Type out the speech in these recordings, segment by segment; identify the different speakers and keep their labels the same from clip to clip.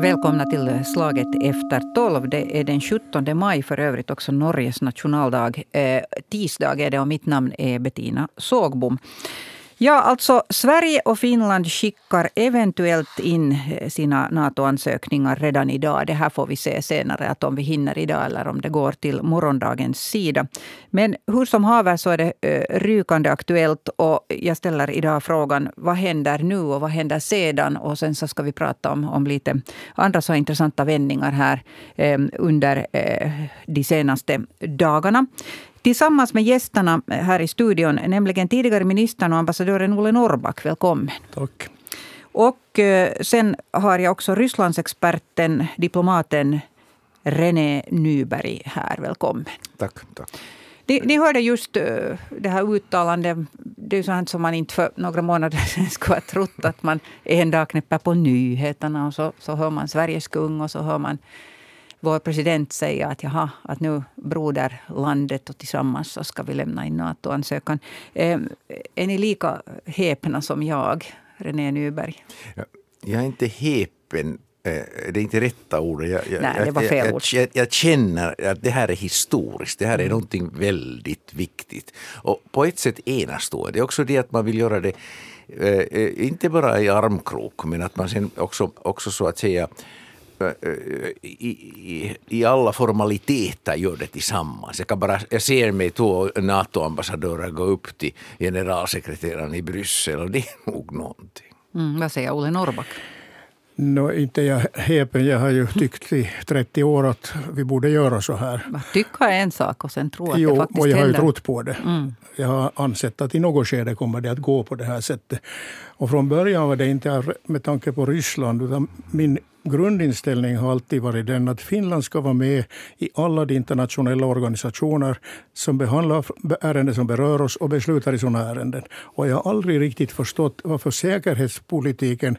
Speaker 1: Välkomna till slaget efter tolv. Det är den 17 maj, för övrigt också Norges nationaldag. Eh, tisdag är det och mitt namn är Bettina Sågbom. Ja, alltså Sverige och Finland skickar eventuellt in eh, sina NATO-ansökningar redan idag. Det här får vi se senare, att om vi hinner idag eller om det går till morgondagens sida. Men hur som haver så är det eh, rykande aktuellt och jag ställer idag frågan vad händer nu och vad händer sedan? Och sen så ska vi prata om, om lite andra så intressanta vändningar här eh, under eh, de senaste dagarna tillsammans med gästerna här i studion, nämligen tidigare ministern och ambassadören Olle Norrback. Välkommen.
Speaker 2: Tack.
Speaker 1: Och eh, sen har jag också Rysslandsexperten, diplomaten René Nyberg här. Välkommen.
Speaker 2: Tack. tack.
Speaker 1: Ni, ni hörde just eh, det här uttalandet. Det är sånt som man inte för några månader sedan skulle ha trott att man en dag knäpper på nyheterna och så, så hör man Sveriges kung och så hör man vår president säger att jaha, att nu broderlandet och tillsammans så ska vi lämna in NATO-ansökan. Eh, är ni lika häpna som jag, René Nyberg?
Speaker 2: Jag är inte häpen eh, det är inte rätta ordet. Jag,
Speaker 1: jag, Nej, det var fel
Speaker 2: ord. Jag, jag, känner att det här är historiskt. Det här är mm. någonting väldigt viktigt. Och på ett sätt enastående. Det är också det att man vill göra det, eh, inte bara i armkrok, men att man sen också, också så att säga i, i, i alla formaliteter gör det tillsammans. Jag, kan bara, jag ser mig två NATO-ambassadörer gå upp till generalsekreteraren i Bryssel och det är nog någonting.
Speaker 1: Mm, vad säger Olle Norrback?
Speaker 3: No, inte jag häpen. Jag har ju tyckt i 30 år att vi borde göra så här.
Speaker 1: Tycka är en sak och sen tro att
Speaker 3: jo,
Speaker 1: det faktiskt
Speaker 3: och jag har
Speaker 1: ju
Speaker 3: trott på det. Mm. Jag har ansett att i något skede kommer det att gå på det här sättet. Och från början var det inte med tanke på Ryssland, utan min grundinställning har alltid varit den att Finland ska vara med i alla de internationella organisationer som behandlar ärenden som berör oss och beslutar i sådana ärenden. Och jag har aldrig riktigt förstått varför säkerhetspolitiken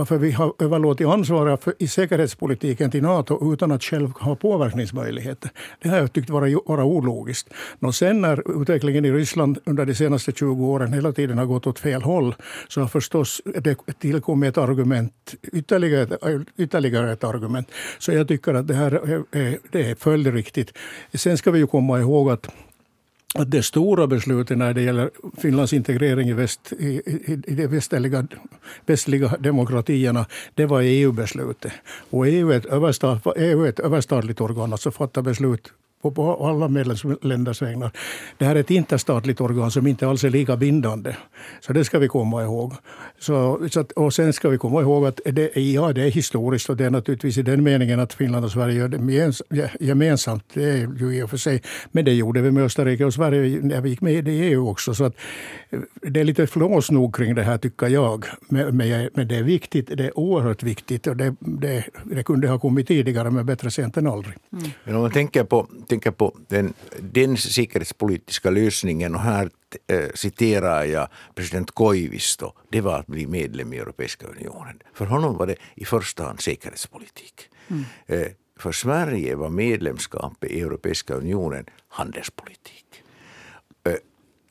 Speaker 3: varför vi har överlåtit ansvaret för, i säkerhetspolitiken till Nato utan att själv ha påverkningsmöjligheter. Det har jag tyckt vara, vara ologiskt. Och sen när utvecklingen i Ryssland under de senaste 20 åren hela tiden har gått åt fel håll så har förstås det tillkommit ett argument, ytterligare, ytterligare ett argument. Så jag tycker att det här är, det är följdriktigt. Sen ska vi ju komma ihåg att att det stora beslutet när det gäller Finlands integrering i, väst, i, i, i de västliga, västliga demokratierna, det var EU-beslutet. Och EU är ett, EU är ett överstatligt organ, alltså fattar beslut på alla medlemsländers vägnar. Det här är ett interstatligt organ som inte alls är lika bindande. Så det ska vi komma ihåg. Så, så att, och sen ska vi komma ihåg att det, ja, det är historiskt och det är naturligtvis i den meningen att Finland och Sverige gör det gemensamt. Det är ju i och för sig. Men det gjorde vi med Österrike och Sverige när vi gick med i EU också. Så att, eh, det är lite flås nog kring det här tycker jag. Men, men det är viktigt. Det är oerhört viktigt. Och det, det, det kunde ha kommit tidigare men bättre sent än aldrig.
Speaker 2: Mm. Men om man tänker på tänker på den, den säkerhetspolitiska lösningen och här äh, citerar jag president Koivisto. Det var att bli medlem i Europeiska unionen. För honom var det i första hand säkerhetspolitik. Mm. Äh, för Sverige var medlemskap i Europeiska unionen handelspolitik. Äh,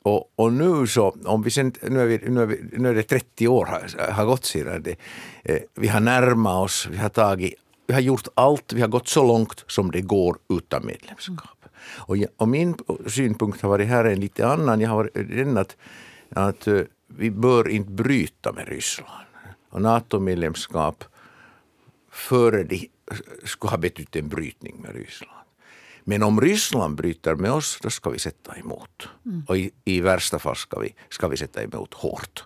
Speaker 2: och, och, nu så, om vi sen, nu, är vi, nu, är vi, nu är det 30 år har, har gått sedan det. vi har närmat oss, vi har tagit vi har gjort allt, vi har gått så långt som det går utan medlemskap. Mm. Och, och, min synpunkt har varit här en lite annan. Jag har varit den att, att uh, vi bör inte bryta med Ryssland. Och NATO-medlemskap före de skulle ha betytt en brytning med Ryssland. Men om Ryssland bryter med oss, då ska vi sätta emot. Mm. Och i, i, värsta fall ska vi, ska vi sätta emot hårt.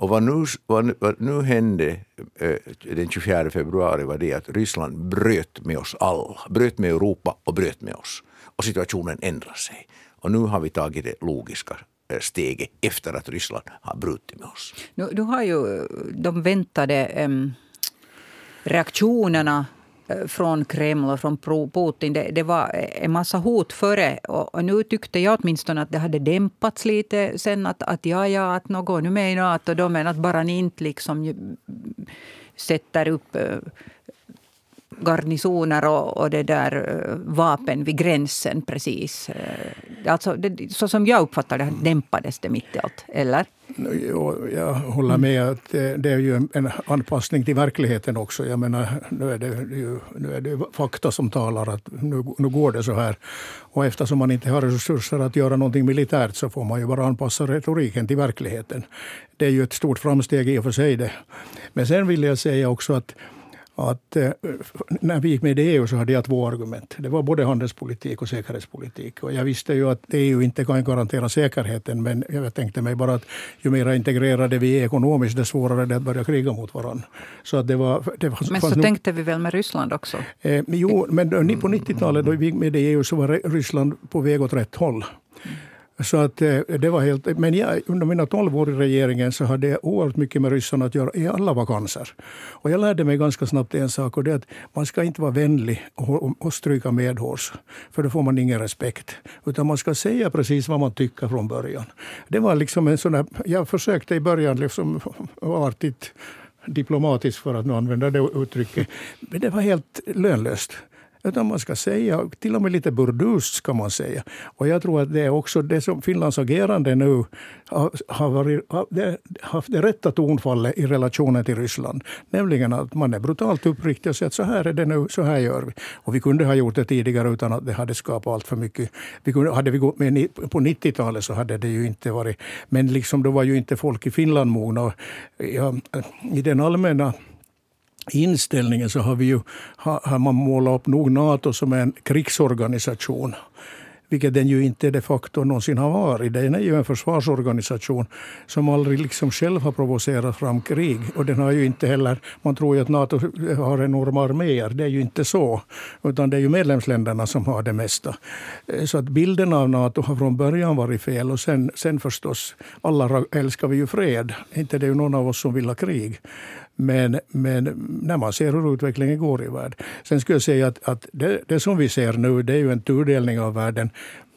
Speaker 2: Och vad nu, vad, vad nu hände eh, den 24 februari var det att Ryssland bröt med oss alla, bröt med Europa och bröt med oss. Och situationen ändrade sig. Och nu har vi tagit det logiska eh, steget efter att Ryssland har brutit med oss.
Speaker 1: Nu, du har ju de väntade um, reaktionerna Eh, från Kreml och från Putin. Det, det, var en massa hot före. Och, och, nu tyckte jag åtminstone att det hade dämpats lite sen. Att, att ja, ja, att något nu med i Nato då, men att bara ni inte liksom eh, sätter upp eh, garnisoner och, och det där vapen vid gränsen precis. Alltså, det, så som jag uppfattar det dämpades det mitt i allt, eller?
Speaker 3: Jag håller med att det är ju en anpassning till verkligheten också. Jag menar, nu är det ju nu är det fakta som talar att nu, nu går det så här. Och eftersom man inte har resurser att göra någonting militärt så får man ju bara anpassa retoriken till verkligheten. Det är ju ett stort framsteg i och för sig det. Men sen vill jag säga också att att eh, när vi gick med i EU så hade jag två argument. Det var både handelspolitik och säkerhetspolitik. Och jag visste ju att EU inte kan garantera säkerheten men jag tänkte mig bara att ju mer integrerade vi är ekonomiskt desto svårare det är att börja kriga mot varandra.
Speaker 1: Så att det var, det var, men så tänkte vi väl med Ryssland också?
Speaker 3: Eh, jo, men på 90-talet då vi gick med i EU så var Ryssland på väg åt rätt håll. Så att eh, det var helt, men jag, under mina tolv år i regeringen så hade jag oerhört mycket med ryssarna att göra i alla vakanser. Och jag lärde mig ganska snabbt en sak och det är att man ska inte vara vänlig och, och, och stryka medhårs. För då får man ingen respekt. Utan man ska säga precis vad man tycker från början. Det var liksom en sån där, jag försökte i början liksom artigt diplomatiskt för att nu använda det uttrycket. Men det var helt lönlöst. Utan man ska säga, till och med lite burdust ska man säga. Och jag tror att det är också det som Finlands agerande nu har, har, varit, har haft det rätta tonfallet i relationen till Ryssland. Nämligen att man är brutalt uppriktig och säger att så här är det nu, så här gör vi. Och vi kunde ha gjort det tidigare utan att det hade skapat allt för mycket. Vi kunde, hade vi gått med på 90-talet så hade det ju inte varit... Men liksom då var ju inte folk i Finland mogna. Ja, I den allmänna inställningen så har, vi ju, har man målat upp nog Nato som en krigsorganisation vilket den ju inte de facto någonsin har varit. Den är ju en försvarsorganisation som aldrig liksom själv har provocerat fram krig. Och den har ju inte heller, man tror ju att Nato har enorma arméer. Det är ju inte så. Utan det är ju medlemsländerna som har det mesta. Eh, så att bilden av Nato har från början varit fel. Och sen, sen förstås, alla älskar vi ju fred. Inte det är ju någon av oss som vill ha krig. Men, men när man ser hur utvecklingen går i världen. Sen skulle jag säga att, att det, det, som vi ser nu det är ju en tudelning av världen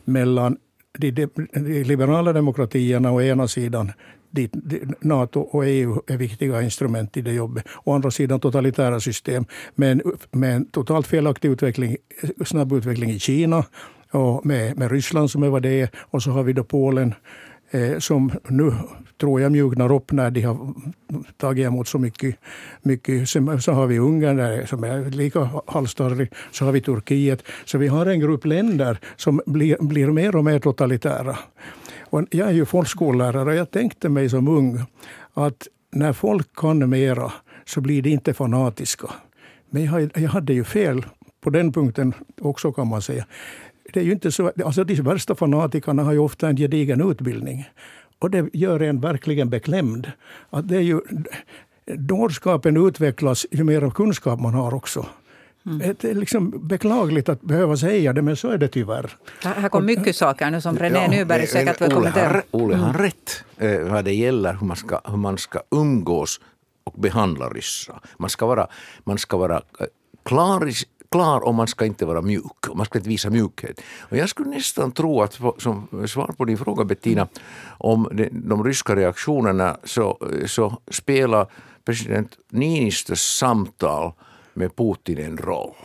Speaker 3: mellan de, de, de liberala demokratierna å ena sidan dit Nato och EU är viktiga instrument i det jobbet. Å andra sidan totalitära system med en, totalt felaktig utveckling, snabb utveckling i Kina och med, med Ryssland som är vad det är. Och så har vi då Polen Eh, som nu tror jag mjuknar upp när de har tagit emot så mycket. mycket. Sen så har vi Ungern där, som är lika halsstarrig. Så har vi Turkiet. Så vi har en grupp länder som blir, blir mer och mer totalitära. Och jag är ju folkskollärare och jag tänkte mig som ung att när folk kan mera så blir de inte fanatiska. Men jag hade ju fel på den punkten också kan man säga. Det är ju inte så, alltså de värsta fanatikerna har ju ofta en gedigen utbildning. Och det gör en verkligen beklämd. Att det är ju, dårskapen utvecklas ju mer kunskap man har också. Mm. Det är liksom beklagligt att behöva säga det, men så är det tyvärr.
Speaker 1: Här kom mycket saker nu som René ja, Nyberg säkert vill kommentera.
Speaker 2: Olle har mm. rätt eh, vad det gäller hur man ska, hur man ska umgås och behandla ryssar. Man ska vara, man ska vara eh, klar klar och man ska inte vara mjuk. Man ska inte visa mjukhet. Och jag skulle nästan tro att, som svar på din fråga Bettina, om de, de ryska reaktionerna så, så spelar president Niinistös samtal med Putin en roll.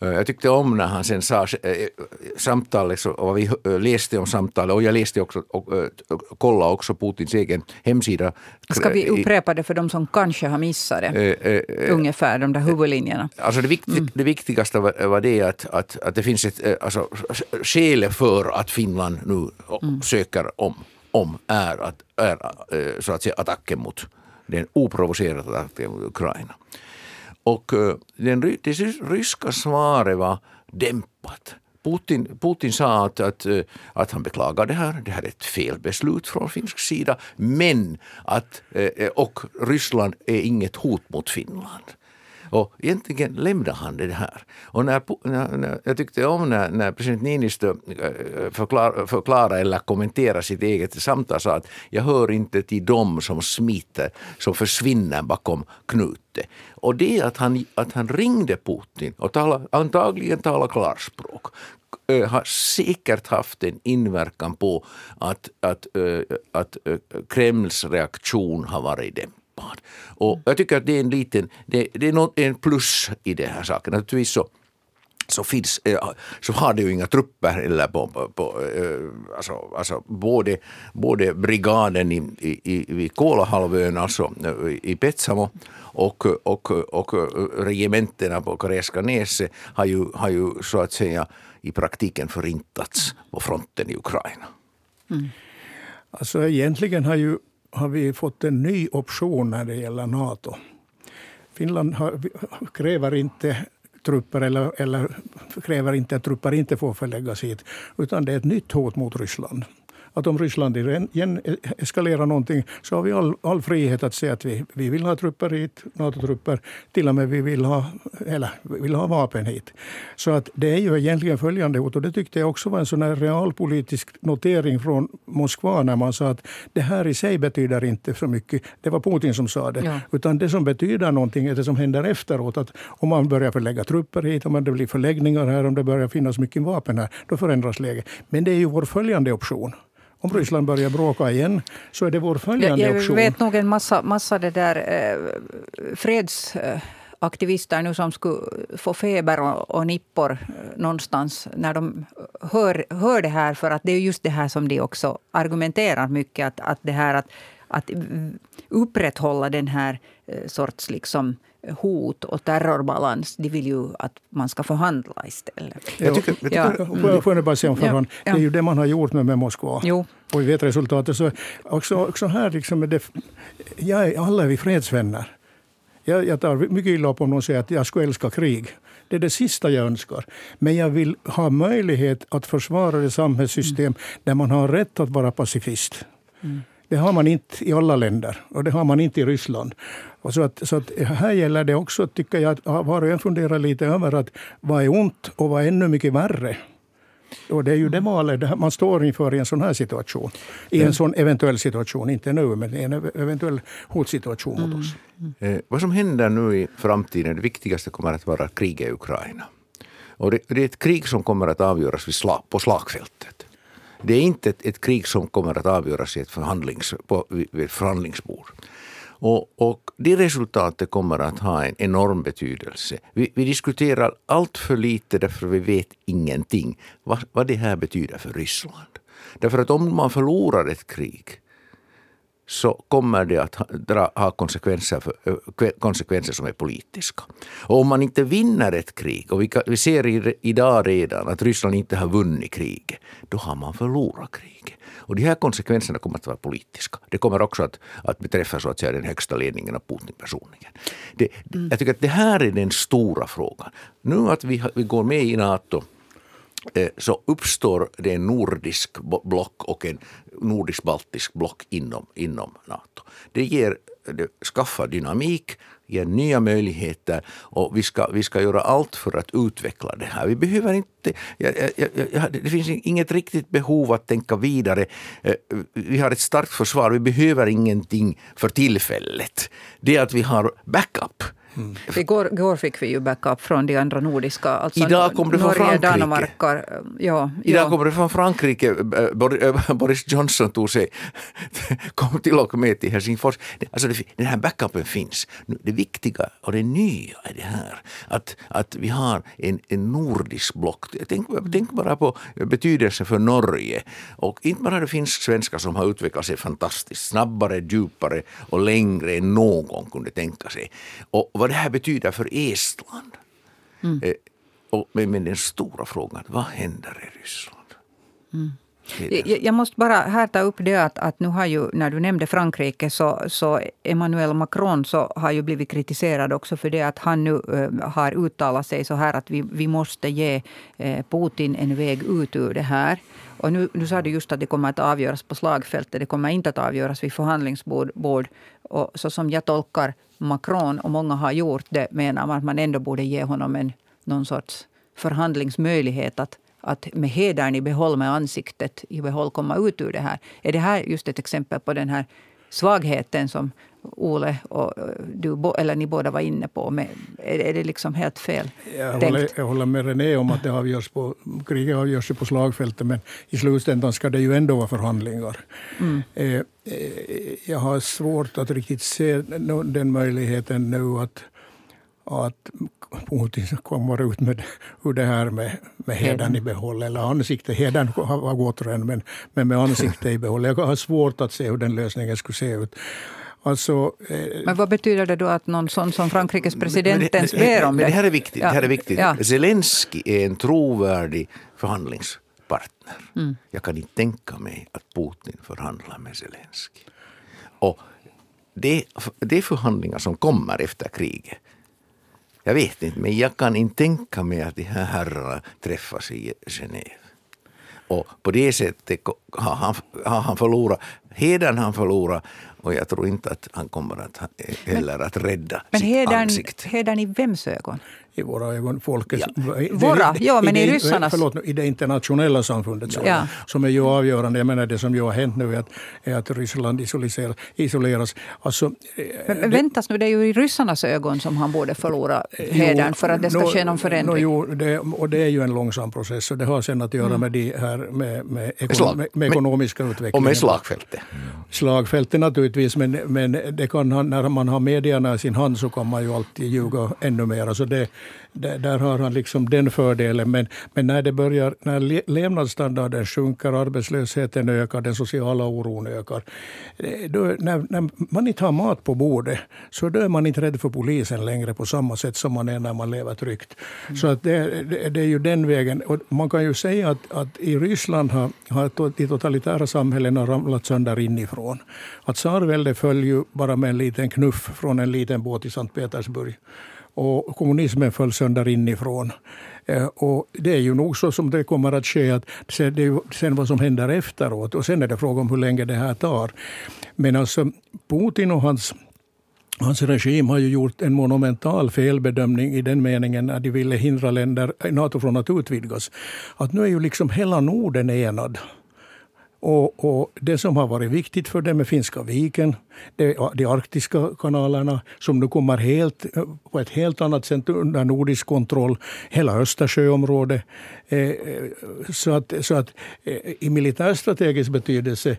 Speaker 2: Eh, jag tyckte om när han sen sa eh, samtalet, och vi eh, läste om samtalet och jag läste också och, kollade också Putins egen hemsida.
Speaker 1: Ska vi upprepa det för de som kanske har missat det? Äh, Ungefär de där huvudlinjerna.
Speaker 2: Alltså det, viktig, mm. det viktigaste var, var det att, att, att det finns ett alltså, skäl för att Finland nu mm. söker om, om är, att, är så att säga attacken mot den oprovocerade attacken mot Ukraina. Och eh, den, det ryska svaret var dämpat. Putin, Putin sa att, att, eh, att han beklagar det här, det här är ett felbeslut från finsk sida, men att eh, och Ryssland är inget hot mot Finland. Och egentligen lämnade han det här. Och när, när, när jag tyckte om när, när president Niinistö eh, förklarade förklara eller kommenterade sitt eget samtal sa att jag hör inte till dem som smiter, som försvinner bakom knuten. Och det att han, att han ringde Putin och tala, antagligen talade klarspråk eh, har säkert haft en inverkan på att, att, eh, att Kremls reaktion har varit dämpad stoppad. Och jag tycker att det är en liten, det, det är något, en plus i den här saken. Naturligtvis så så, finns, eh, så har det ju inga trupper eller på, på, på eh, alltså, alltså både, både brigaden i, i, vid Kolahalvön, alltså i Petsamo och, och, och regementena på Karelska näset har ju, har ju så att säga i praktiken förintats på fronten i Ukraina.
Speaker 3: Mm. Alltså egentligen har, ju, har vi fått en ny option när det gäller Nato. Finland har, kräver inte trupper eller, eller kräver inte att trupper inte får förläggas hit. Utan det är ett nytt hot mot Ryssland att om Ryssland igen eskalerar någonting så har vi all, all frihet att säga att vi, vi vill ha trupper hit, NATO-trupper. Till och med vi vill ha, eller, vi vill ha vapen hit. Så att det är ju egentligen följande hot. Och det tyckte jag också var en sån här realpolitisk notering från Moskva när man sa att det här i sig betyder inte så mycket. Det var Putin som sa det. Ja. Utan det som betyder någonting är det som händer efteråt. Att om man börjar förlägga trupper hit, om det blir förläggningar här, om det börjar finnas mycket vapen här, då förändras läget. Men det är ju vår följande option. Om Ryssland börjar bråka igen så är det vår följande
Speaker 1: jag, jag
Speaker 3: option.
Speaker 1: Jag vet nog en massa, massa det där, eh, fredsaktivister nu som skulle få feber och, och nippor eh, någonstans när de hör, hör det här. För att det är just det här som de också argumenterar mycket. Att, att det här att, att upprätthålla den här eh, sorts liksom hot och terrorbalans. De vill ju att man ska förhandla istället.
Speaker 3: Jag tycker, jag tycker, ja. Får jag bara säga om förhand? Ja, ja. Det är ju det man har gjort med, med Moskva. Jo. Och vi vet resultatet. Så också, också här liksom är det, jag, alla är vi fredsvänner. Jag, jag tar mycket illa upp om någon säger att jag skulle älska krig. Det är det sista jag önskar. Men jag vill ha möjlighet att försvara det samhällssystem mm. där man har rätt att vara pacifist. Mm. Det har man inte i alla länder och det har man inte i Ryssland. Och så, att, så att här gäller det också, tycker jag, att var och en funderar lite över att vad är ont och vad är ännu mycket värre. Och det är ju det valet man står inför i en sån här situation. I en sån eventuell situation, inte nu, men i en eventuell hotsituation mot oss.
Speaker 2: Mm. Eh, vad som händer nu i framtiden, det viktigaste kommer att vara kriget i Ukraina. Och det, det är ett krig som kommer att avgöras vid slag, på slagfältet. Det är inte ett, ett, krig som kommer att avgöras i ett förhandlings, på, vid ett förhandlingsbord. Och, och det resultatet kommer att ha en enorm betydelse. Vi, vi diskuterar allt för lite därför vi vet ingenting vad, vad det här betyder för Ryssland. Därför att om man förlorar ett krig så kommer det att ha, ha konsekvenser, för, konsekvenser som är politiska. Och om man inte vinner ett krig, och vi, kan, vi ser i, idag redan att Ryssland inte har vunnit kriget, då har man förlorat kriget. Och de här konsekvenserna kommer att vara politiska. Det kommer också att, att beträffa så att säga, den högsta ledningen av Putin personligen. Det, mm. Jag tycker att det här är den stora frågan. Nu att vi, vi går med i Nato Eh, så uppstår det en nordisk block och en nordisk-baltisk block inom, inom Nato. Det ger det skaffar dynamik, ger nya möjligheter och vi ska, vi ska göra allt för att utveckla det här. Vi behöver inte, ja, ja, ja, det finns inget riktigt behov att tänka vidare. Eh, vi har ett starkt försvar, vi behöver ingenting för tillfället. Det är att vi har backup.
Speaker 1: Mm. Igår, igår fick vi ju backup från de andra nordiska.
Speaker 2: Alltså Idag kom det från Norge, Frankrike. Danmark, ja, Idag ja. kom det från Frankrike. Eh, Boris Johnson tog sig, kom till och med till Helsingfors. Alltså det, den här backupen finns. Det viktiga och det nya är det här att, att vi har en, en nordisk block. Tänk, tänk bara på betydelsen för Norge. Och inte bara det finns svenskar som har utvecklat sig fantastiskt snabbare, djupare och längre än någon kunde tänka sig. Och vad det här betyder för Estland. Mm. Eh, och, men, men den stora frågan, vad händer i Ryssland?
Speaker 1: Mm. Jag, jag måste bara här ta upp det att, att nu har ju, när du nämnde Frankrike, så, så Emmanuel Macron så har ju blivit kritiserad också för det att han nu äh, har uttalat sig så här att vi, vi måste ge äh, Putin en väg ut ur det här. Och nu, nu sa du just att det kommer att avgöras på slagfältet. Det kommer inte att avgöras vid förhandlingsbord. Och så som jag tolkar Macron, och många har gjort det, menar man att man ändå borde ge honom en, någon sorts förhandlingsmöjlighet att, att med hedern i behåll, med ansiktet i behåll, komma ut ur det här. Är det här just ett exempel på den här svagheten som Ole och du, eller ni båda var inne på? Med, är, det liksom helt fel
Speaker 3: jag håller, jag håller med René om att det avgörs på, kriget avgörs på slagfältet men i slutändan ska det ju ändå vara förhandlingar. Mm. Eh, eh, jag har svårt att riktigt se den möjligheten nu att, att Putin kommer ut med hur det här med, med hedern i behåll, eller ansikte. Hedern har gått redan, men, men med ansikte i behåll. Jag har svårt att se hur den lösningen skulle se ut. Alltså,
Speaker 1: eh, men vad betyder det då att någon sån som Frankrikes president ens ber om det?
Speaker 2: det här är viktigt. Ja. Det här är viktigt. Ja. Zelensky är en trovärdig förhandlingspartner. Mm. Jag kan inte tänka mig att Putin förhandlar med Zelensky. Och det, det är förhandlingar som kommer efter kriget. Jag vet inte, men jag kan inte tänka mig att de här herrarna träffas i Genève. Och på det sättet har han, har han förlorat, hedern han förlorat och jag tror inte att han kommer att heller att rädda
Speaker 1: men
Speaker 2: sitt
Speaker 1: hedern,
Speaker 2: ansikte.
Speaker 1: hedern i vems ögon?
Speaker 3: I våra ögon, folkets...
Speaker 1: Ja. Våra? Ja, men i, i ryssarnas...
Speaker 3: Förlåt, i det internationella samfundet. Ja. Som är ju avgörande. Jag menar det som ju har hänt nu är att, är att Ryssland isoleras. isoleras. Alltså,
Speaker 1: men, men väntas nu, det är ju i ryssarnas ögon som han borde förlora hedern för att det ska no, ske någon förändring.
Speaker 3: No, jo, det, och det är ju en långsam process och det har sen att göra mm. med, de här, med, med, ekon, med, med ekonomiska utvecklingen.
Speaker 2: Och med slagfältet.
Speaker 3: Slagfältet naturligtvis, men, men det kan, när man har medierna i sin hand så kan man ju alltid ljuga ännu mer. Alltså det, där, där har han liksom den fördelen. Men, men när, det börjar, när levnadsstandarden sjunker, arbetslösheten ökar, den sociala oron ökar. Eh, då, när, när man inte har mat på bordet så då är man inte rädd för polisen längre på samma sätt som man är när man lever tryggt. Mm. Så att det, det, det, är ju den vägen. Och man kan ju säga att, att i Ryssland har, har de totalitära samhällena ramlat sönder inifrån. Att tsarväldet föll ju bara med en liten knuff från en liten båt i Sankt Petersburg och kommunismen föll sönder inifrån. Eh, och det är ju nog så som det kommer att ske. Att det är sen vad som händer efteråt. Och sen är det fråga om hur länge det här tar. Men alltså Putin och hans Hans regim har ju gjort en monumental felbedömning i den meningen att de ville hindra länder, Nato från att utvidgas. Att nu är ju liksom hela Norden enad. Och, och, det som har varit viktigt för dem är Finska viken, de, de arktiska kanalerna som nu kommer helt, eh, på ett helt annat sätt under nordisk kontroll. Hela Östersjöområdet. Eh, så att, så att eh, i militärstrategisk betydelse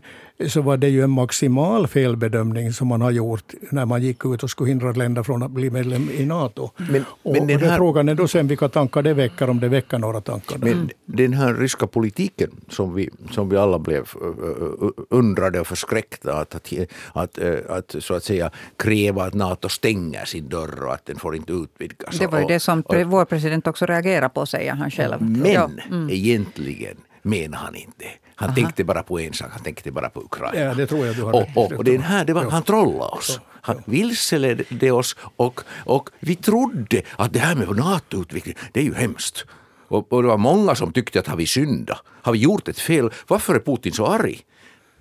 Speaker 3: så var det ju en maximal felbedömning som man har gjort när man gick ut och skulle hindra länder från att bli medlem i Nato. Men, och, men den här, frågan är då sen vilka tankar det väcker, om det väcker några tankar.
Speaker 2: Men den här ryska politiken som vi, som vi alla blev undrade och förskräckta att, att, att, att, så att säga kräva att Nato stänger sin dörr och att den får inte utvidgas.
Speaker 1: Det var ju det som och, vår president också reagerade på, säger han själv.
Speaker 2: Men ja. mm. egentligen menar han inte. Han Aha. tänkte bara på en sak, han tänkte bara på Ukraina.
Speaker 3: Ja, det tror jag du har
Speaker 2: och, och, och den här, det var, han trollade oss. Han vilseledde oss och, och vi trodde att det här med NATO-utveckling, det är ju hemskt. Och, och det var många som tyckte att har vi syndat? Har vi gjort ett fel? Varför är Putin så arg?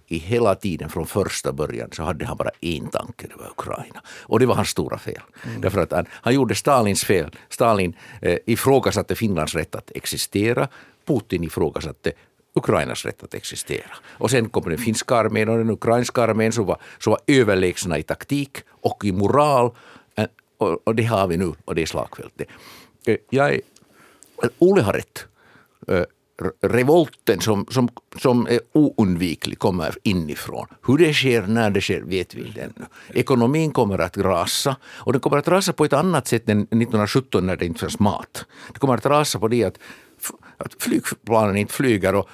Speaker 2: I hela tiden från första början så hade han bara en tanke, det var Ukraina. Och det var hans stora fel. Mm. Därför att han, han gjorde Stalins fel. Stalin eh, ifrågasatte Finlands rätt att existera. Putin ifrågasatte Ukrainas rätt att existera. Och sen kom den finska armén och den ukrainska armén som var, som var överlägsna i taktik och i moral. Eh, och, och det har vi nu och det är slagfältet. Eh, jag, Ole har rätt. Revolten som, som, som är oundviklig kommer inifrån. Hur det sker, när det sker, vet vi inte ännu. Ekonomin kommer att rasa och den kommer att rasa på ett annat sätt än 1917 när det inte fanns mat. Det kommer att rasa på det att att flygplanen inte flyger och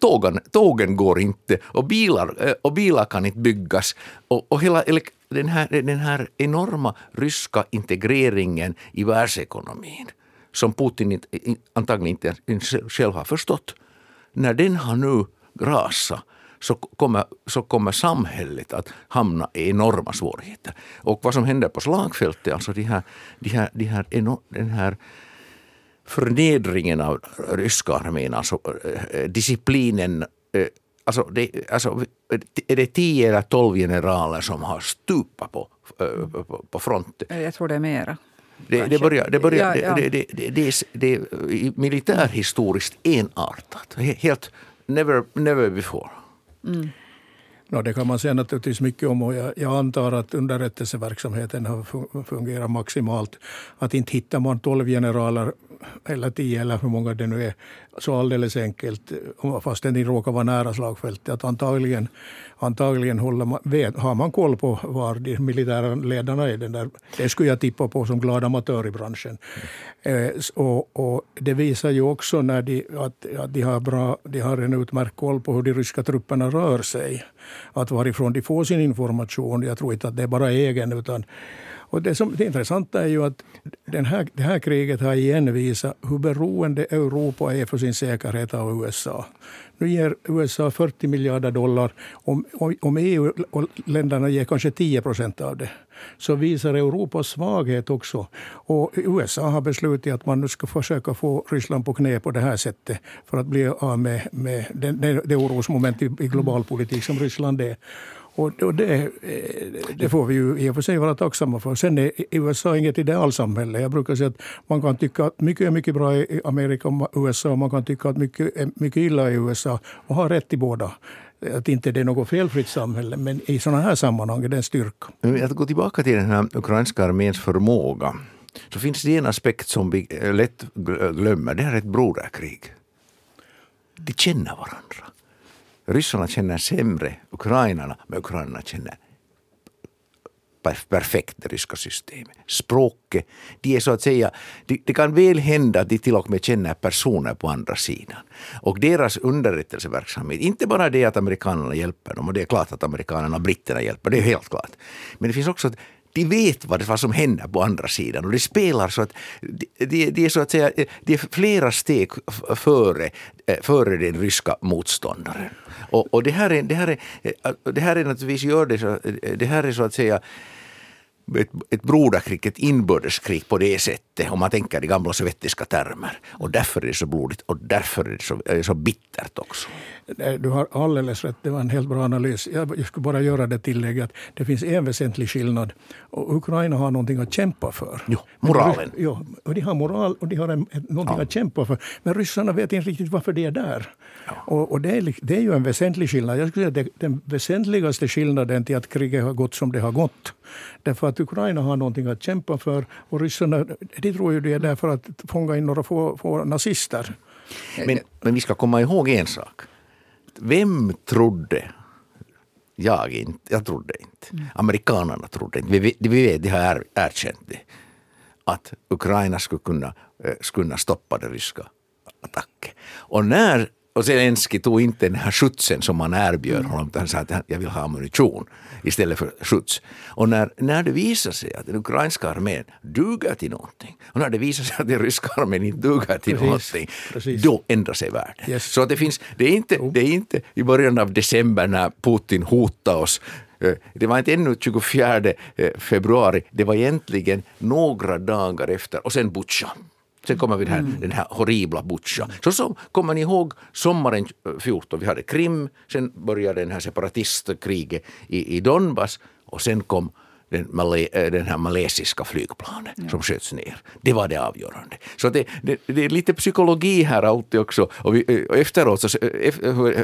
Speaker 2: tågen, tågen går inte och bilar, eh, och bilar kan inte byggas. Och, och hela den här, den här enorma ryska integreringen i världsekonomin som Putin antagligen inte själv har förstått. När den har nu rasat så kommer, så kommer samhället att hamna i enorma svårigheter. Och vad som händer på slagfältet, alltså de här, de här, de här, den här förnedringen av ryska armén, alltså eh, eh, disciplinen eh, Alltså, det, alltså, är det tio eller tolv generaler som har stupat på, på, på fronten?
Speaker 1: Jag tror det är mera.
Speaker 2: Det, det, börjar, det, börjar, ja, ja. Det, det, det, det, det, är militärhistoriskt enartat. Helt never, never before. Mm.
Speaker 3: No, det kan man säga naturligtvis mycket om och jag, jag antar att underrättelseverksamheten har fungerat maximalt. Att inte hittar man tolv generaler eller tio eller hur många det nu är så alldeles enkelt fast de råkar vara nära slagfältet. Att antagligen antagligen håller man, vet, har man koll på var de militära ledarna är. Den där, det skulle jag tippa på som glad amatör i branschen. Mm. Eh, och, och, det visar ju också när de, att, att de, har bra, de har en utmärkt koll på hur de ryska trupperna rör sig. Att varifrån de får sin information. Jag tror inte att det är bara egen utan och det, som, det intressanta är ju att den här, det här kriget har igen visat hur beroende Europa är för sin säkerhet av USA. Nu ger USA 40 miljarder dollar. Om, om EU och länderna ger kanske 10 procent av det så visar Europas svaghet också. Och USA har beslutat att man nu ska försöka få Ryssland på knä på det här sättet för att bli av med, med det, det, det orosmoment i, i global politik som Ryssland är. Och, och det, eh, det, får vi ju i och för sig vara tacksamma för. Sen är USA inget idealsamhälle. Jag brukar säga att man kan tycka att mycket är mycket bra i Amerika och USA och man kan tycka att mycket är mycket illa i USA och ha rätt i båda att inte det är något felfritt samhälle, men i sådana här sammanhang är det en styrka.
Speaker 2: Att gå tillbaka till den här ukrainska arméns förmåga, så finns det en aspekt som vi eh, lätt glömmer. Det här är ett broderkrig. De känner varandra ryssarna känner sämre ukrainarna, men ukrainarna känner perfekt det ryska systemet. Språket, de är så att säga, det, de kan väl hända att de till och med känner personer på andra sidan. Och deras underrättelseverksamhet, inte bara det att amerikanerna hjälper dem, och det är klart att amerikanerna och britterna hjälper, det är helt klart. Men det finns också de vet vad, vad som händer på andra sidan och de spelar så att de, de är så att säga de är flera steg före, eh, före den ryska motståndaren. Och, och det, här är, det, här är, eh, det här är naturligtvis gör det så, eh, det här är så att säga ett, ett broderkrig, ett inbördeskrig på det sättet om man tänker i gamla sovjetiska termer. Och därför är det så blodigt och därför är det så, är det så bittert också.
Speaker 3: Du har alldeles rätt, det var en helt bra analys. Jag skulle bara göra det tillägget att det finns en väsentlig skillnad. Och Ukraina har någonting att kämpa för.
Speaker 2: Jo, moralen.
Speaker 3: Ja, och de har moral och de har en, någonting ja. att kämpa för. Men ryssarna vet inte riktigt varför de är där. Ja. Och, och det, är, det är ju en väsentlig skillnad. Jag skulle säga att den väsentligaste skillnaden till att kriget har gått som det har gått. Därför att Ukraina har någonting att kämpa för och ryssarna de tror ju det är där för att fånga in några få, få nazister.
Speaker 2: Men, men vi ska komma ihåg en sak vem trodde jag inte, jag trodde inte. Amerikanerna trodde inte. Vi, vi vet, de har erkänt det. Att Ukraina skulle kunna, eh, skulle kunna stoppa den ryska attacken. Och när och Zelensky tog inte den här skjutsen som man erbjöd honom. Han sa att jag vill ha ammunition istället för skjuts. Och när, när det visade sig att den ukrainska armén duger till någonting och när det visade sig att den ryska armén inte duger till precis, någonting, precis. då ändrar sig världen. Yes. Så att det, finns, det, är inte, det är inte i början av december när Putin hotade oss eh, det var inte ännu 24 eh, februari, det var egentligen några dagar efter och sen Butja. Sen kommer vi den här, mm. den här horribla Butja. Så, så kommer ni ihåg sommaren 14, vi hade Krim, sen började den här separatistkriget i, i Donbass och sen kom den, eh, den här malaysiska flygplanet mm. som sköts ner. Det var det avgörande. Så det, det, det är lite psykologi här alltid också. Och, vi, och efteråt, så,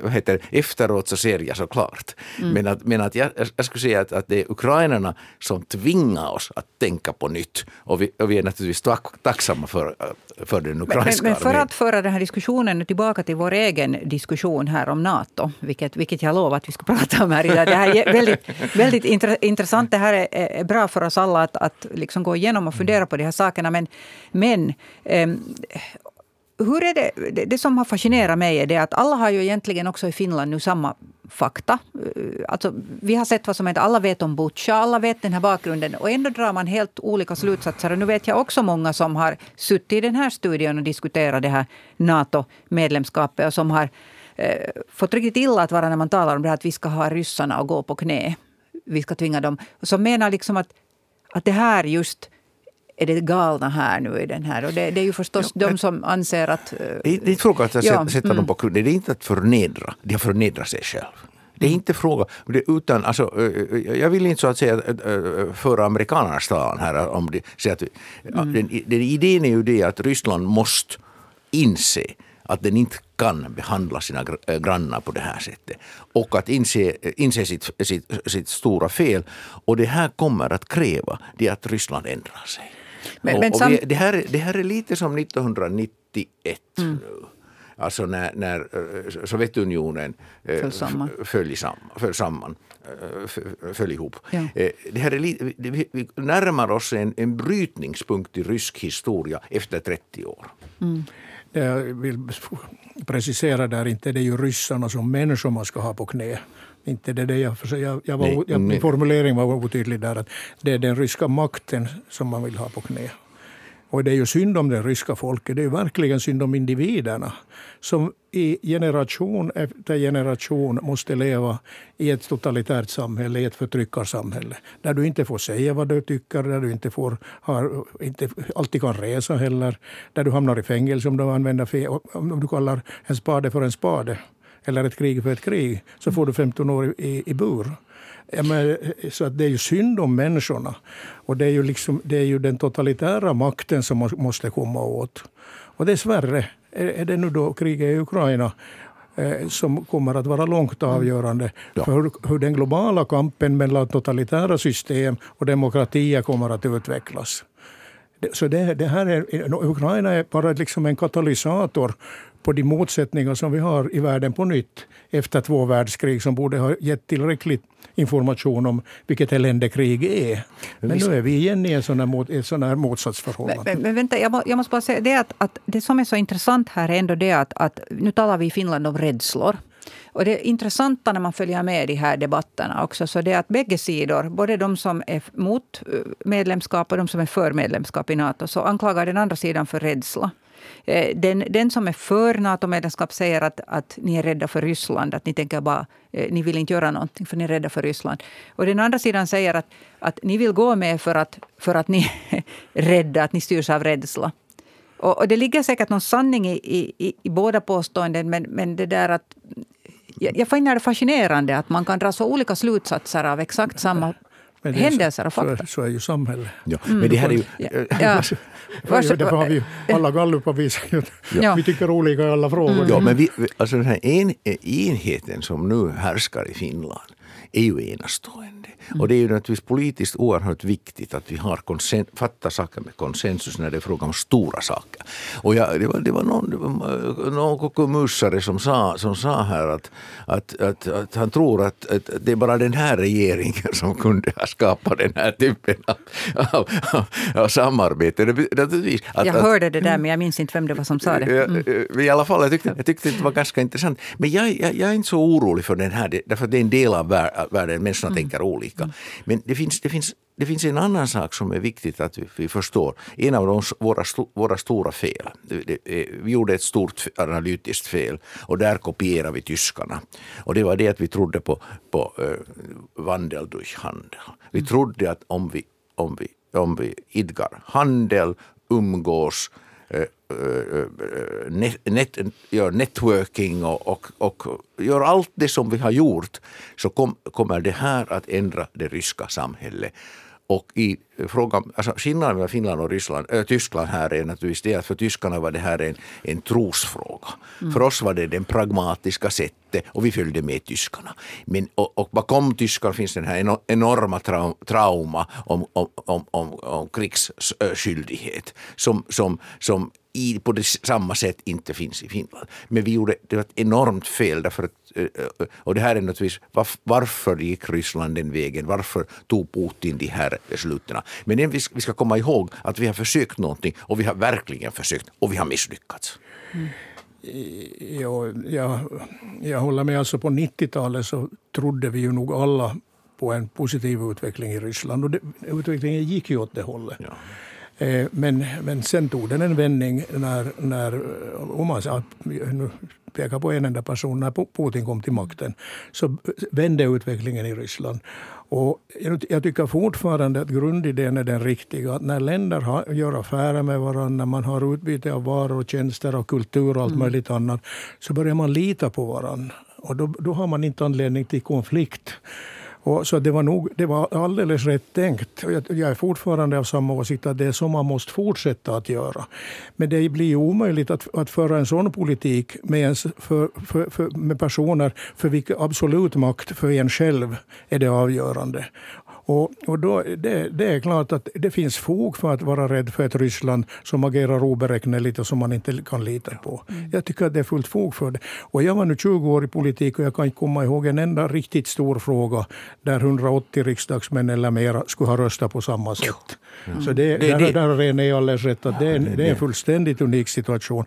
Speaker 2: vad heter efteråt så ser jag såklart. Mm. Men, att, men att jag, jag skulle säga att, att det är ukrainarna som tvingar oss att tänka på nytt. Och vi, och vi är naturligtvis tack, tacksamma för, för den ukrainska
Speaker 1: men, men för att föra den här diskussionen tillbaka till vår egen diskussion här om Nato, vilket, vilket jag lovar att vi ska prata om här idag. Det här är väldigt, väldigt intressant. Det här är är bra för oss alla att, att liksom gå igenom och fundera på de här sakerna. Men, men eh, hur är det, det, det som har fascinerat mig är det att alla har ju egentligen också i Finland nu samma fakta. Eh, alltså, vi har sett vad som händer. Alla vet om Butja, alla vet den här bakgrunden. Och ändå drar man helt olika slutsatser. Och nu vet jag också många som har suttit i den här studion och diskuterat det här NATO-medlemskapet och som har eh, fått riktigt illa att vara när man talar om det här att vi ska ha ryssarna att gå på knä vi ska tvinga dem. Som menar liksom att, att det här just är det galna här nu i den här. Och det, det är ju förstås ja, de som anser att...
Speaker 2: Det är, det är inte fråga att ja, sätta mm. dem på kund. Det är inte att förnedra. De har förnedrat sig själva. Det är inte fråga, utan alltså, jag vill inte så att säga föra amerikanernas talan här. Om det, så att, mm. den, den idén är ju det att Ryssland måste inse den inte kan behandla sina grannar på det här sättet. Och att inse, inse sitt, sitt, sitt stora fel. Och det här kommer att kräva det att Ryssland ändrar sig. Men, men sam... vi, det, här, det här är lite som 1991. Mm. Alltså när, när eh, Sovjetunionen föll samman. Föll, samman, föll, samman, föll ihop. Ja. Det här är vi närmar oss en, en brytningspunkt i rysk historia efter 30 år. Mm.
Speaker 3: Jag vill precisera där, inte det är ju ryssarna som människor man ska ha på knä. Inte det, det jag, jag, jag var, jag, min formulering var otydlig där. Att det är den ryska makten som man vill ha på knä. Och det är ju synd om det ryska folket. Det är verkligen synd om individerna som i generation efter generation måste leva i ett totalitärt samhälle, i ett förtryckarsamhälle. Där du inte får säga vad du tycker, där du inte, får, har, inte alltid kan resa heller. Där du hamnar i fängelse om du använder fe, om du kallar en spade för en spade eller ett krig för ett krig, så får du 15 år i, i bur. Ja, men, så att det är ju synd om människorna. Och det är ju, liksom, det är ju den totalitära makten som måste komma åt. Och dessvärre är det nu då kriget i Ukraina eh, som kommer att vara långt avgörande ja. för hur, hur den globala kampen mellan totalitära system och demokratier kommer att utvecklas. Så det, det här är, Ukraina är bara liksom en katalysator på de motsättningar som vi har i världen på nytt efter två världskrig som borde ha gett tillräcklig information om vilket elände krig är. Men nu är vi igen i en sån här, ett sån här motsatsförhållande.
Speaker 1: Men, men, vänta, jag, må, jag, måste bara säga det att, att det som är så intressant här är ändå det att, att nu talar vi i Finland om rädslor. Och det intressanta när man följer med i de här debatterna också, så det är att bägge sidor, både de som är mot eh, medlemskap och de som är för medlemskap i Nato, så anklagar den andra sidan för rädsla. Eh, den, den som är för NATO-medlemskap säger att, att ni är rädda för Ryssland. Att ni tänker bara, eh, ni vill inte göra någonting för ni är rädda för Ryssland. Och den andra sidan säger att, att ni vill gå med för att, för att ni är rädda, att ni styrs av rädsla. Och, och det ligger säkert någon sanning i, i, i båda påståenden men, men det där att jag, jag finner det fascinerande att man kan dra så olika slutsatser av exakt samma men händelser och fakta.
Speaker 3: Så, så är ju samhället.
Speaker 2: Ja, mm. Men det här är ju... Ja.
Speaker 3: Ja. Därför har vi alla gallupar visat att ja. vi tycker olika i alla frågor. Mm.
Speaker 2: Ja, men vi, alltså den här en, enheten som nu härskar i Finland är ju enastående. Och det är ju naturligtvis politiskt oerhört viktigt att vi har konsen, fattar saker med konsensus när det är fråga om stora saker. Och jag, det, var, det var någon, det var någon kuckumussare som sa, som sa här att, att, att, att han tror att, att, det är bara den här regeringen som kunde ha skapat den här typen av, av, av, av samarbete.
Speaker 1: Att, jag hörde det där men jag minns inte vem det var som sa det.
Speaker 2: Mm. I alla fall, jag tyckte, jag tyckte det var ganska intressant. Men jag, jag, jag är inte så orolig för den här, därför att det är en del av världen, människorna mm. tänker olika. Mm. Men det finns, det, finns, det finns en annan sak som är viktigt att vi, vi förstår. En av de, våra, våra stora fel. Det, vi gjorde ett stort analytiskt fel och där kopierade vi tyskarna. Och det var det att vi trodde på, på uh, vandel durch handel. Vi mm. trodde att om vi, om vi, om vi idgar handel, umgås, Eh, eh, eh, net, net, gör networking och, och, och gör allt det som vi har gjort så kom, kommer det här att ändra det ryska samhället. Och i frågan, alltså skillnaden mellan Finland och Ryssland, äh, Tyskland här är naturligtvis det att för tyskarna var det här en, en trosfråga. Mm. För oss var det det pragmatiska sättet och vi följde med tyskarna. Men, och, och bakom tyskar finns den här enorma trauma om, om, om, om, om krigsskyldighet som, som, som i, på det, samma sätt inte finns i Finland. Men vi gjorde det var ett enormt fel. Därför att, eh, eh, och det här är naturligtvis varför gick Ryssland den vägen? Varför tog Putin de här besluten? Men vi ska komma ihåg att vi har försökt någonting och vi har verkligen försökt och vi har misslyckats. Mm.
Speaker 3: Ja, jag, jag håller med. Alltså på 90-talet så trodde vi ju nog alla på en positiv utveckling i Ryssland. Och det, utvecklingen gick ju åt det hållet. Ja. Eh, men, men sen tog den en vändning när, när om man ska peka på en enda person, när Putin kom till makten, så vände utvecklingen i Ryssland. Och jag tycker fortfarande att grundidén är den riktiga. Att när länder har, gör affärer med varandra, när man har utbyte av varor och tjänster och kultur och allt mm. möjligt annat, så börjar man lita på varandra. Och då, då har man inte anledning till konflikt. Och så det var, nog, det var alldeles rätt tänkt. Jag, jag är fortfarande av samma åsikt att det är så man måste fortsätta att göra. Men det blir omöjligt att, att föra en sån politik med, ens, för, för, för, med personer för vilka absolut makt för en själv är det avgörande. Och, och då, det, det, är klart att det finns fog för att vara rädd för ett Ryssland som agerar oberäkneligt och som man inte kan lita på. Mm. Jag tycker att det är fullt fog för det. Och jag var nu 20 år i politik och jag kan inte komma ihåg en enda riktigt stor fråga där 180 riksdagsmän eller mer skulle ha röstat på samma sätt. Mm. Så det, det, där, det. där har René alldeles rätt att det, är, det är en fullständigt unik situation.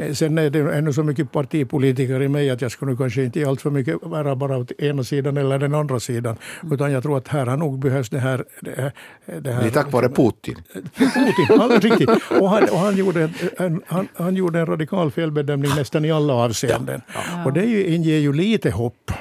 Speaker 3: Eh, sen är det ännu så mycket partipolitiker i mig att jag skulle kanske inte allt för mycket vara bara åt ena sidan eller den andra sidan. Utan jag tror att här har nog behövs det här... Det, här,
Speaker 2: det, här, det är tack vare Putin.
Speaker 3: Putin, alldeles riktigt. Och han, och han, gjorde en, han, han gjorde en radikal felbedömning nästan i alla avseenden. Ja. Ja. Och det inger ju lite hopp.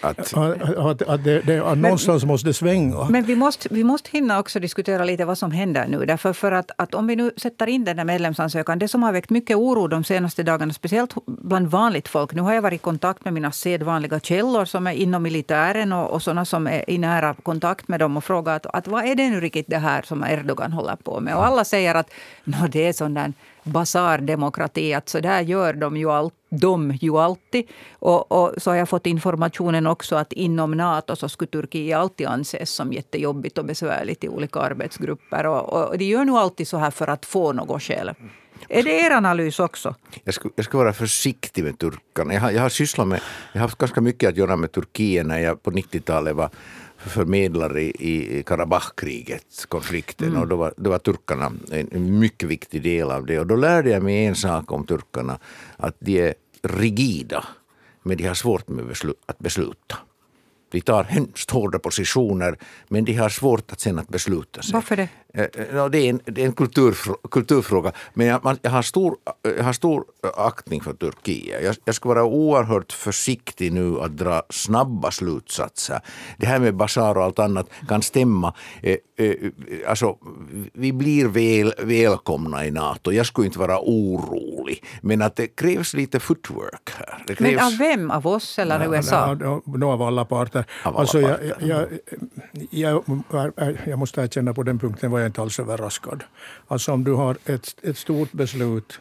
Speaker 3: Att, att, att, det, det, att någonstans men, måste det svänga.
Speaker 1: Men vi måste, vi måste hinna också diskutera lite vad som händer nu. Därför för att, att om vi nu sätter in den där medlemsansökan, det som har väckt mycket oro de senaste dagarna, speciellt bland vanligt folk. Nu har jag varit i kontakt med mina sedvanliga källor som är inom militären och, och sådana som är i nära kontakt med dem och frågat att vad är det nu riktigt det här som Erdogan håller på med? Och alla säger att det är sån där basardemokrati, att så där gör de ju, all, de ju alltid. Och, och, så har jag fått informationen också att inom Nato så skulle Turkiet alltid anses som jättejobbigt och besvärligt i olika arbetsgrupper. Och, och de gör nog alltid så här för att få något skäl. Är det er analys också?
Speaker 2: Jag ska, jag ska vara försiktig med turkarna. Jag har, jag har sysslat med, jag har haft ganska mycket att göra med Turkiet när jag på 90-talet var förmedlare i, Karabachkriget, konflikten. Mm. Och då var, då var turkarna en mycket viktig del av det. Och då lärde jag mig en sak om turkarna. Att de är rigida, men de har svårt med beslut, att besluta. De tar hemskt hårda positioner men de har svårt att sen att besluta sig.
Speaker 1: Varför det?
Speaker 2: Eh, eh, det är en, det är en kulturfråga, kulturfråga. Men jag, jag, har stor, jag har stor aktning för Turkiet. Jag, jag ska vara oerhört försiktig nu att dra snabba slutsatser. Det här med basar och allt annat kan stämma. Eh, alltså, vi blir väl, välkomna i Nato. Jag skulle inte vara orolig. Men att det krävs lite footwork här. Det krävs...
Speaker 1: Men av vem? Av oss eller ja, USA?
Speaker 3: Ja, av alla parter. Av alla alltså, parter. Jag, jag, jag, jag måste erkänna på den punkten var jag jag inte alls överraskad. Alltså om du har ett, ett stort beslut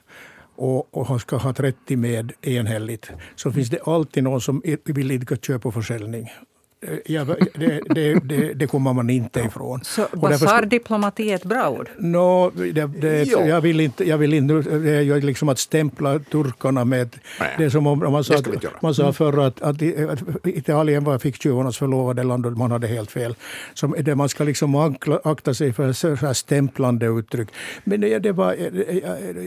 Speaker 3: och, och ska ha 30 med enhälligt så finns det alltid någon som vill idka köp och försäljning. Eh, ja, det, det, det, det, kommer man inte ifrån.
Speaker 1: Så basardiplomati är ett bra ord?
Speaker 3: No, det, det, jag, vill inte, jag vill inte... Det är liksom att stämpla turkarna med... Nej, det är som om man sa, man sa förr att, att, att Italien var ficktjuvarnas förlovade land och man hade helt fel. Så det man ska liksom akta sig för så här stämplande uttryck. Men det, det var,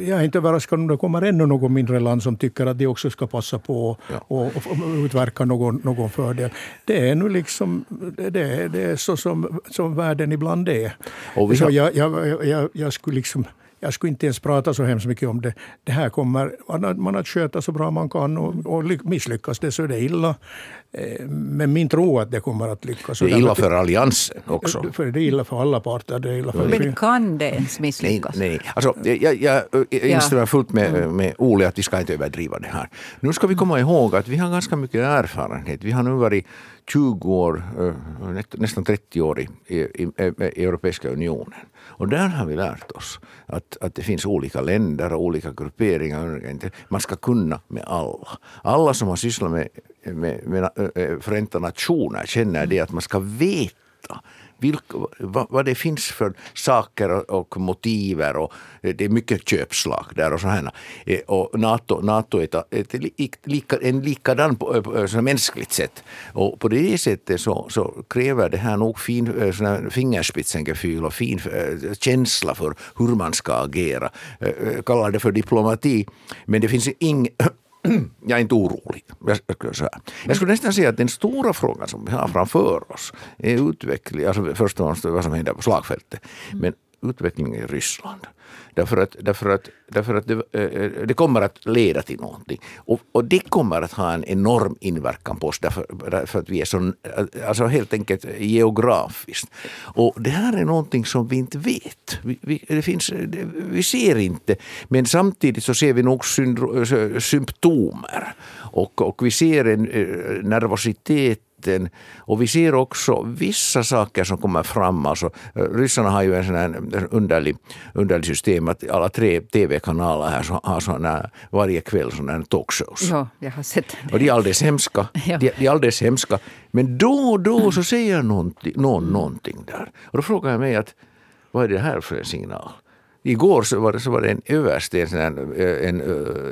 Speaker 3: jag är inte överraskad om det kommer ännu något mindre land som tycker att de också ska passa på ja. och, och, utverka någon, någon fördel. Det är nu liksom, det, det är så som, som världen ibland är. Och vi har... så jag, jag, jag, jag skulle liksom jag skulle inte ens prata så hemskt mycket om det. Det här kommer man att sköta så bra man kan och, och misslyckas det så är det illa. Eh, men min tro att det kommer att lyckas.
Speaker 2: Det är illa för alliansen också.
Speaker 3: För det är illa för alla parter. Det är illa för
Speaker 1: Men kan det ens misslyckas?
Speaker 2: Nej, nej. Alltså, jag, jag, jag instämmer fullt med, mm. med Ole att vi ska inte överdriva det här. Nu ska vi komma ihåg att vi har ganska mycket erfarenhet. Vi har nu varit 20 år, eh, nästan 30 år i, i, i, i Europeiska unionen. Och där har vi lärt oss att, att det finns olika länder och olika grupperingar. Man ska kunna med alla. Alla som har sysslat med, med, med eh, Förenta Nationer känner det att man ska veta vilka, vad, vad, det finns för saker och och motiver. Och eh, det är mycket köpslag där och så här. Eh, och NATO, NATO är ett, ett, lika, en likadan på, eh, på, så mänskligt sätt. Och på det sättet så, så kräver det här nog fin eh, fingerspitzengefühl och fin känsla för hur man ska agera. Kallar det för diplomati. Men det finns inget jag är inte orolig. Jag skulle nästan säga att den stora frågan som vi har framför oss är utveckling, alltså först och främst vad som händer på slagfältet, men utvecklingen i Ryssland. Därför att, därför att, därför att det, eh, det kommer att leda till någonting. Och, och, det kommer att ha en enorm inverkan på oss därför, därför att vi är så, alltså helt enkelt geografiskt. Och det här är någonting som vi inte vet. Vi, vi, det finns, vi ser inte, men samtidigt så ser vi nog symptomer. Och, och vi ser en eh, nervositet debatten. Och vi ser också vissa saker som kommer fram. Alltså, ryssarna har ju en sån här underlig, underlig system att alla tre tv-kanaler här har såna, varje kväll sådana talkshows.
Speaker 1: Ja, jag har sett
Speaker 2: det. Och de är alldeles hemska. Ja. De, de är alldeles hemska. Men då och då så säger någon, någon någonting där. Och då frågar jag mig att vad är det här för en signal? Igår så var det, så var det en överste, en, en,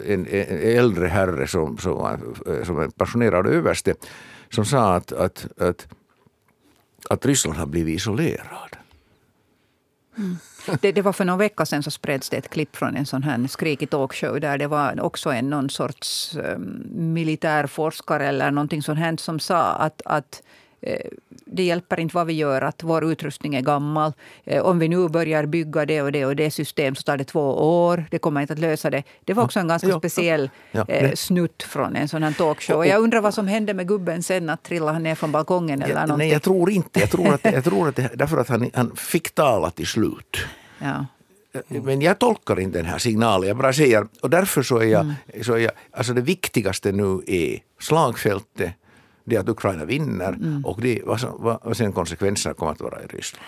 Speaker 2: en, en äldre herre som, som, som en passionerad överste som sa att, att, att, att Ryssland har blivit isolerad.
Speaker 1: Mm. Det, det, var för någon vecka sedan så spreds det ett klipp från en sån här skrikig talkshow där det var också en någon sorts um, militärforskare eller någonting sånt här som sa att, att det hjälper inte vad vi gör att vår utrustning är gammal. Eh, om vi nu börjar bygga det och det och det system så tar det två år. Det kommer inte att lösa det. Det var också en ganska ja, speciell ja, ja. Eh, snutt från en sån här talkshow. Och jag undrar vad som hände med gubben sen. Att trilla han ner från balkongen eller någonting?
Speaker 2: Nej, jag tror inte. Jag tror att, jag tror att det, därför att han, han fick tala till slut.
Speaker 1: Ja.
Speaker 2: Men jag tolkar inte den här signalen. Jag bara säger, och därför så är jag, mm. så är jag alltså det viktigaste nu är slagfältet det är att Ukraina vinner mm. och det, vad, vad, vad sen konsekvenserna kommer att vara i Ryssland.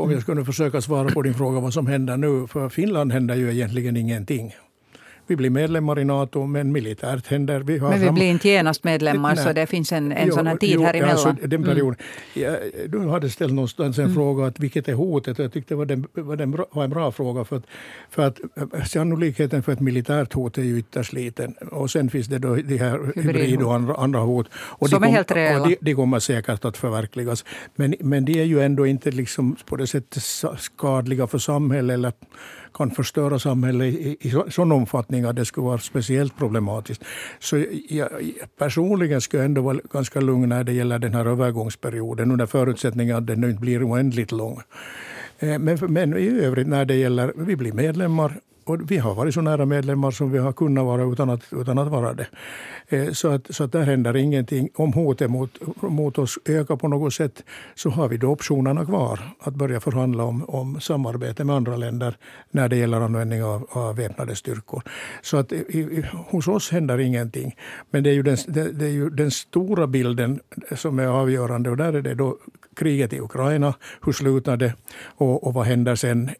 Speaker 3: Om jag skulle försöka svara på din fråga vad som händer nu. För Finland händer ju egentligen ingenting. Vi blir medlemmar i Nato, men militärt händer...
Speaker 1: Vi har men vi blir inte genast medlemmar, Nej. så det finns en, en jo, sån här tid jo, här emellan. Alltså,
Speaker 3: den mm. perioden. Mm. Ja, du hade ställt någonstans en mm. fråga, att vilket är hotet? Jag tyckte det var, den, var, den var en bra fråga. För att, för att eh, sannolikheten för ett militärt hot är ju ytterst liten. Och sen finns det då de här hybrid och andra, andra hot. Och
Speaker 1: Som
Speaker 3: de
Speaker 1: är helt reella.
Speaker 3: Och de, de kommer säkert att förverkligas. Men, men de är ju ändå inte liksom på det sättet skadliga för samhället. Eller, kan förstöra samhället i, i sån omfattning att det skulle vara speciellt problematiskt. Så jag, personligen skulle jag ändå vara ganska lugn när det gäller den här övergångsperioden under förutsättning att den inte blir oändligt lång. Eh, men, men i övrigt när det gäller, vi blir medlemmar och vi har varit så nära medlemmar som vi har kunnat vara utan att, utan att vara det. Eh, så att, så att där händer ingenting. Om hotet mot, mot oss ökar på något sätt så har vi då optionerna kvar att börja förhandla om, om samarbete med andra länder när det gäller användning av, av väpnade styrkor. Så att i, hos oss händer ingenting. Men det är, ju den, det, det är ju den stora bilden som är avgörande och där är det då kriget i Ukraina. Hur slutar det? Och, och vad händer sen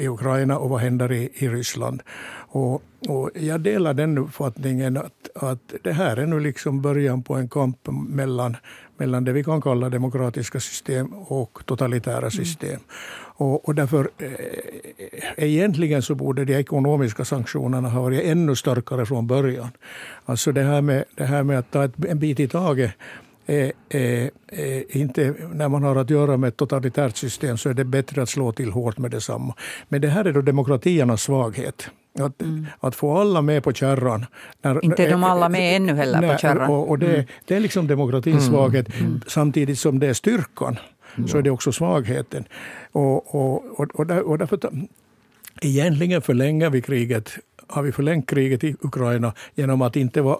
Speaker 3: i Ukraina och vad händer i, i Ryssland? Och, och jag delar den uppfattningen att, att det här är nu liksom början på en kamp mellan, mellan det vi kan kalla demokratiska system och totalitära mm. system. Mm. Och, och därför eh, egentligen så borde de ekonomiska sanktionerna ha varit ännu starkare från början. Alltså det här med, det här med att ta ett, en bit i taget är, är, är inte, när man har att göra med ett totalitärt system så är det bättre att slå till hårt med detsamma. Men det här är då demokratiernas svaghet. Att, mm. att få alla med på kärran.
Speaker 1: När, inte är de alla med ännu heller nej, på kärran.
Speaker 3: Och, och det, mm. det är liksom demokratins mm. svaghet. Mm. Samtidigt som det är styrkan så är det också svagheten. Och, och, och, och, där, och därför, egentligen förlänger vi kriget har vi förlängt kriget i Ukraina genom att inte vara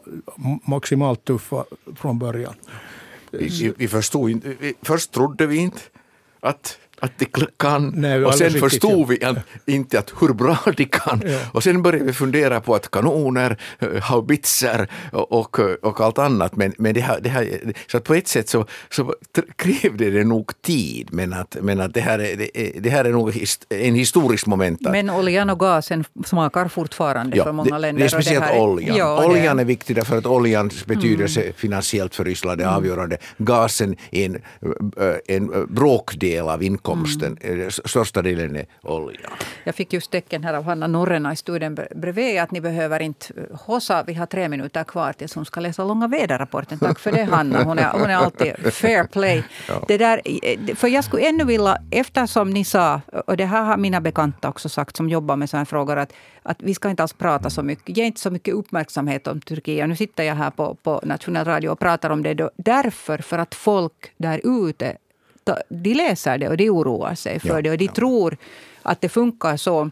Speaker 3: maximalt tuffa från början.
Speaker 2: Vi, vi förstod inte, vi, först trodde vi inte att att de kan. Nej, och sen förstod vi inte att hur bra de kan. Ja. Och sen började vi fundera på att kanoner, eh, haubitser och, och, och allt annat. Men, men det här, det här, så att på ett sätt så, så krävde det nog tid. Men att, men att det, här är, det, det här är nog en historisk moment.
Speaker 1: Men oljan och gasen smakar fortfarande ja, för många
Speaker 2: det,
Speaker 1: länder.
Speaker 2: Det är speciellt det oljan. Ja, oljan är viktig därför att oljans betydelse mm. finansiellt för Ryssland är mm. avgörande. Gasen är en, eh, en bråkdel av inkomsten inkomsten, mm. största delen är olja.
Speaker 1: Jag fick just tecken här av Hanna Norrena i studion bredvid att ni behöver inte hossa. Vi har tre minuter kvar tills hon ska läsa långa väderrapporten. Tack för det Hanna. Hon är, hon är alltid fair play. Ja. Det där, för jag skulle ännu vilja, eftersom ni sa, och det här har mina bekanta också sagt som jobbar med sådana här frågor, att, att vi ska inte alls prata så mycket, ge inte så mycket uppmärksamhet om Turkiet. Nu sitter jag här på, på nationell radio och pratar om det då, därför för att folk där ute de läser det och de oroar sig för ja, det. Och de ja. tror att det funkar så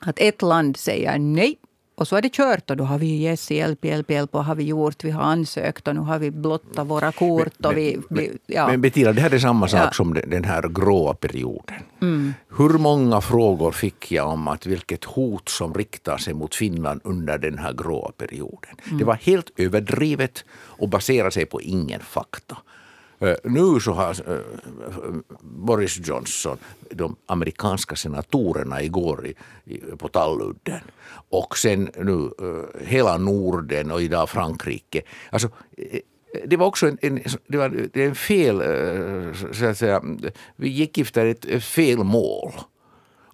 Speaker 1: att ett land säger nej och så är det kört och då har vi Jesse, hjälp, hjälp, hjälp. Och har vi gjort, vi har ansökt och nu har vi blottat våra kort. Och vi,
Speaker 2: men,
Speaker 1: vi, ja.
Speaker 2: men Bettina, det här är samma sak ja. som den här gråa perioden. Mm. Hur många frågor fick jag om att vilket hot som riktar sig mot Finland under den här gråa perioden? Mm. Det var helt överdrivet och baserade sig på ingen fakta. Eh, nu så har eh, Boris Johnson, de amerikanska senatorerna igår på Talludden och sen nu eh, hela Norden och idag Frankrike. Alltså, det var också en, en, det var en fel, så att säga, vi gick efter ett fel mål.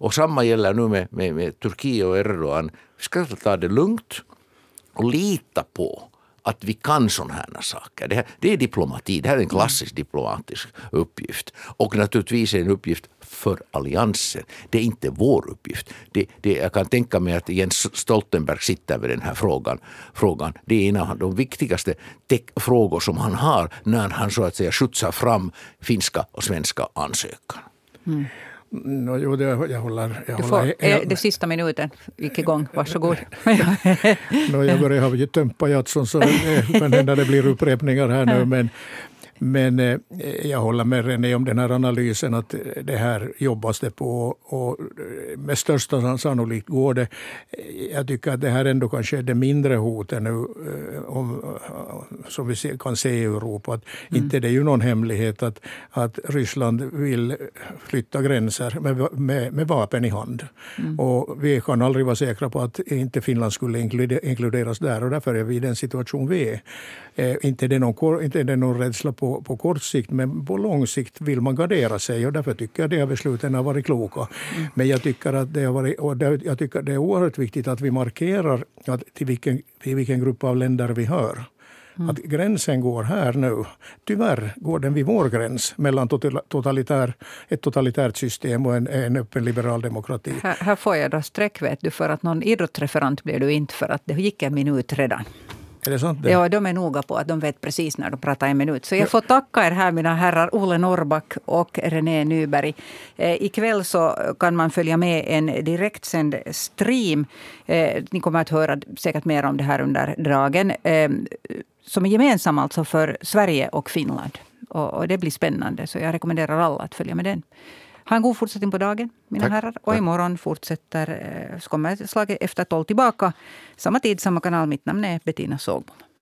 Speaker 2: Och samma gäller nu med, med, med Turkiet och Erdogan. Vi ska ta det lugnt och lita på att vi kan sådana här saker. Det, här, det är diplomati, det här är en klassisk diplomatisk uppgift. Och naturligtvis en uppgift för alliansen. Det är inte vår uppgift. Det, det, jag kan tänka mig att Jens Stoltenberg sitter vid den här frågan. frågan. Det är en av de viktigaste frågor som han har när han så att säga skjutsar fram finska och svenska ansökan. Mm.
Speaker 3: No, jo, det, jag håller... Jag
Speaker 1: du får, håller, jag, det sista minuten gick igång. Varsågod.
Speaker 3: no, jag börjar ha tömt pajatson så det kan hända det blir upprepningar här nu. Men, men eh, jag håller med René om den här analysen att det här jobbas det på och med största sannolikhet går det. Jag tycker att det här ändå kanske är det mindre hotet nu eh, om, som vi kan se i Europa. Att mm. Inte det är ju någon hemlighet att, att Ryssland vill flytta gränser med, med, med vapen i hand. Mm. Och vi kan aldrig vara säkra på att inte Finland skulle inkluderas där och därför är vi i den situation vi är. Eh, inte är det någon, inte är det någon rädsla på på, kort sikt, men på lång sikt vill man gardera sig och därför tycker jag att de besluten har varit kloka. Mm. Men jag tycker att det har varit, och det, jag tycker det är oerhört viktigt att vi markerar att till, vilken, till vilken grupp av länder vi hör. Mm. Att gränsen går här nu. Tyvärr går den vid vår gräns mellan totalitär, ett totalitärt system och en, en öppen liberal demokrati.
Speaker 1: Här, här får jag då streck vet du, för att någon idrottsreferent blir du inte för att det gick en minut redan.
Speaker 3: Är det sant? Det?
Speaker 1: Ja, de är noga på att de vet precis när de pratar en minut. Så jag får tacka er här, mina herrar Ole Norrback och René Nyberg. Eh, ikväll så kan man följa med en direktsänd stream. Eh, ni kommer att höra säkert mer om det här under dagen. Eh, som är gemensam alltså för Sverige och Finland. Och, och det blir spännande, så jag rekommenderar alla att följa med den. Ha en god fortsättning på dagen, mina Tack. herrar. Och imorgon fortsätter, eh, så kommer slaget efter tolv tillbaka. Samma tid, samma kanal. Mitt namn är Bettina Sågbom.